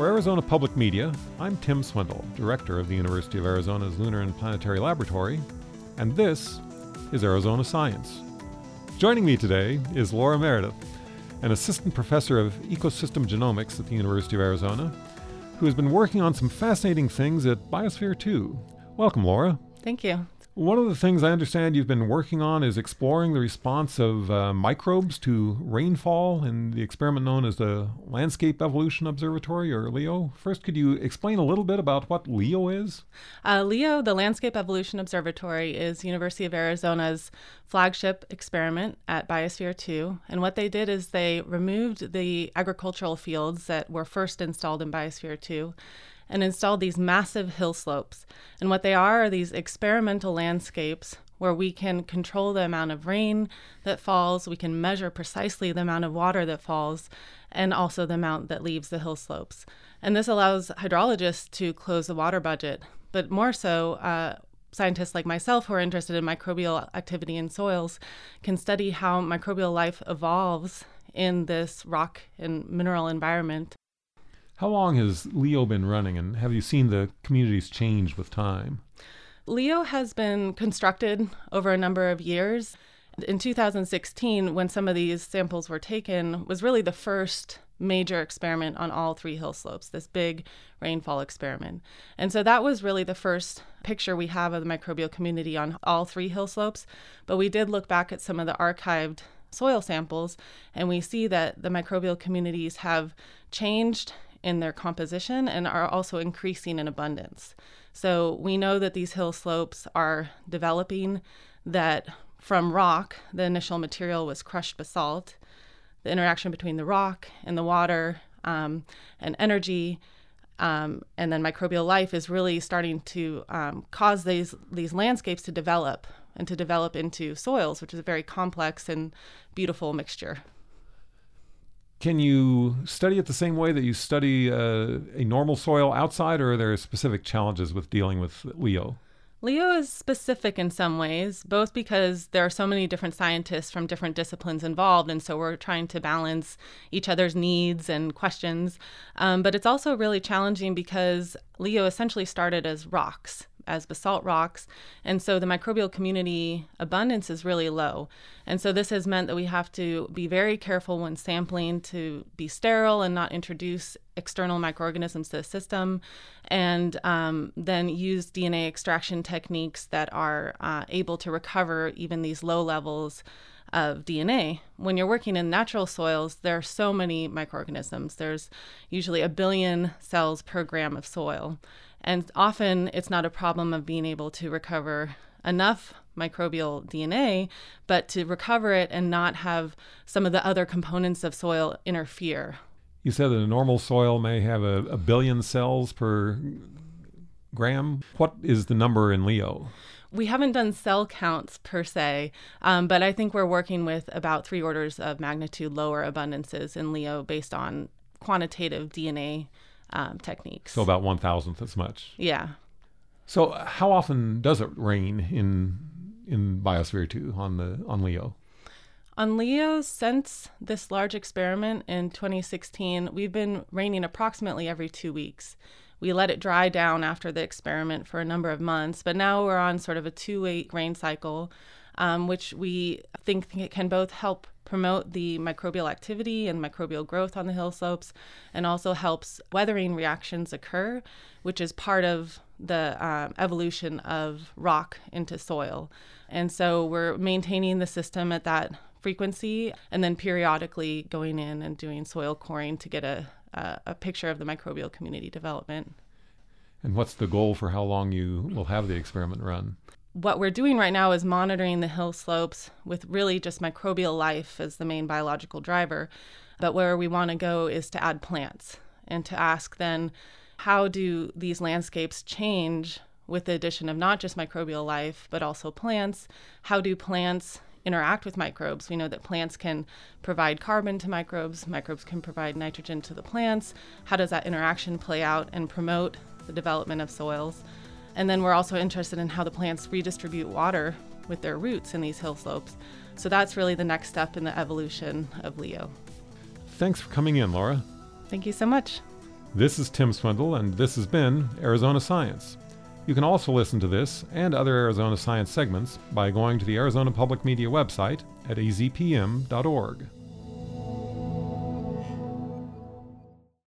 For Arizona Public Media, I'm Tim Swindle, Director of the University of Arizona's Lunar and Planetary Laboratory, and this is Arizona Science. Joining me today is Laura Meredith, an assistant professor of ecosystem genomics at the University of Arizona, who has been working on some fascinating things at Biosphere 2. Welcome, Laura. Thank you. One of the things I understand you've been working on is exploring the response of uh, microbes to rainfall in the experiment known as the Landscape Evolution Observatory, or LEO. First, could you explain a little bit about what LEO is? Uh, LEO, the Landscape Evolution Observatory, is University of Arizona's flagship experiment at Biosphere 2. And what they did is they removed the agricultural fields that were first installed in Biosphere 2 and installed these massive hill slopes. And what they are are these experimental landscapes where we can control the amount of rain that falls, we can measure precisely the amount of water that falls, and also the amount that leaves the hill slopes. And this allows hydrologists to close the water budget, but more so, uh, scientists like myself who are interested in microbial activity in soils can study how microbial life evolves in this rock and mineral environment how long has Leo been running, and have you seen the communities change with time? Leo has been constructed over a number of years. In 2016, when some of these samples were taken, was really the first major experiment on all three hill slopes, this big rainfall experiment. And so that was really the first picture we have of the microbial community on all three hill slopes. But we did look back at some of the archived soil samples, and we see that the microbial communities have changed in their composition and are also increasing in abundance. So we know that these hill slopes are developing, that from rock, the initial material was crushed basalt. The interaction between the rock and the water um, and energy um, and then microbial life is really starting to um, cause these these landscapes to develop and to develop into soils, which is a very complex and beautiful mixture. Can you study it the same way that you study uh, a normal soil outside, or are there specific challenges with dealing with Leo? Leo is specific in some ways, both because there are so many different scientists from different disciplines involved, and so we're trying to balance each other's needs and questions. Um, but it's also really challenging because Leo essentially started as rocks as basalt rocks. And so the microbial community abundance is really low. And so this has meant that we have to be very careful when sampling to be sterile and not introduce external microorganisms to the system, and um, then use DNA extraction techniques that are uh, able to recover even these low levels of DNA. When you're working in natural soils, there are so many microorganisms. There's usually a billion cells per gram of soil. And often it's not a problem of being able to recover enough microbial DNA, but to recover it and not have some of the other components of soil interfere. You said that a normal soil may have a, a billion cells per gram. What is the number in Leo? We haven't done cell counts per se, um, but I think we're working with about three orders of magnitude lower abundances in Leo based on quantitative DNA um, techniques. So about one thousandth as much. Yeah. So how often does it rain in in Biosphere two on the on Leo? On Leo, since this large experiment in 2016, we've been raining approximately every two weeks. We let it dry down after the experiment for a number of months, but now we're on sort of a two week rain cycle, um, which we think it can both help promote the microbial activity and microbial growth on the hill slopes, and also helps weathering reactions occur, which is part of the um, evolution of rock into soil. And so we're maintaining the system at that frequency and then periodically going in and doing soil coring to get a, a, a picture of the microbial community development. And what's the goal for how long you will have the experiment run? what we're doing right now is monitoring the hill slopes with really just microbial life as the main biological driver. But where we want to go is to add plants and to ask then how do these landscapes change with the addition of not just microbial life, but also plants? How do plants interact with microbes? We know that plants can provide carbon to microbes, microbes can provide nitrogen to the plants. How does that interaction play out and promote the development of soils? And then we're also interested in how the plants redistribute water with their roots in these hill slopes. So that's really the next step in the evolution of Leo. Thanks for coming in, Laura. Thank you so much. This is Tim Swindle, and this has been Arizona Science. You can also listen to this and other Arizona Science segments by going to the Arizona Public Media website at azpm.org.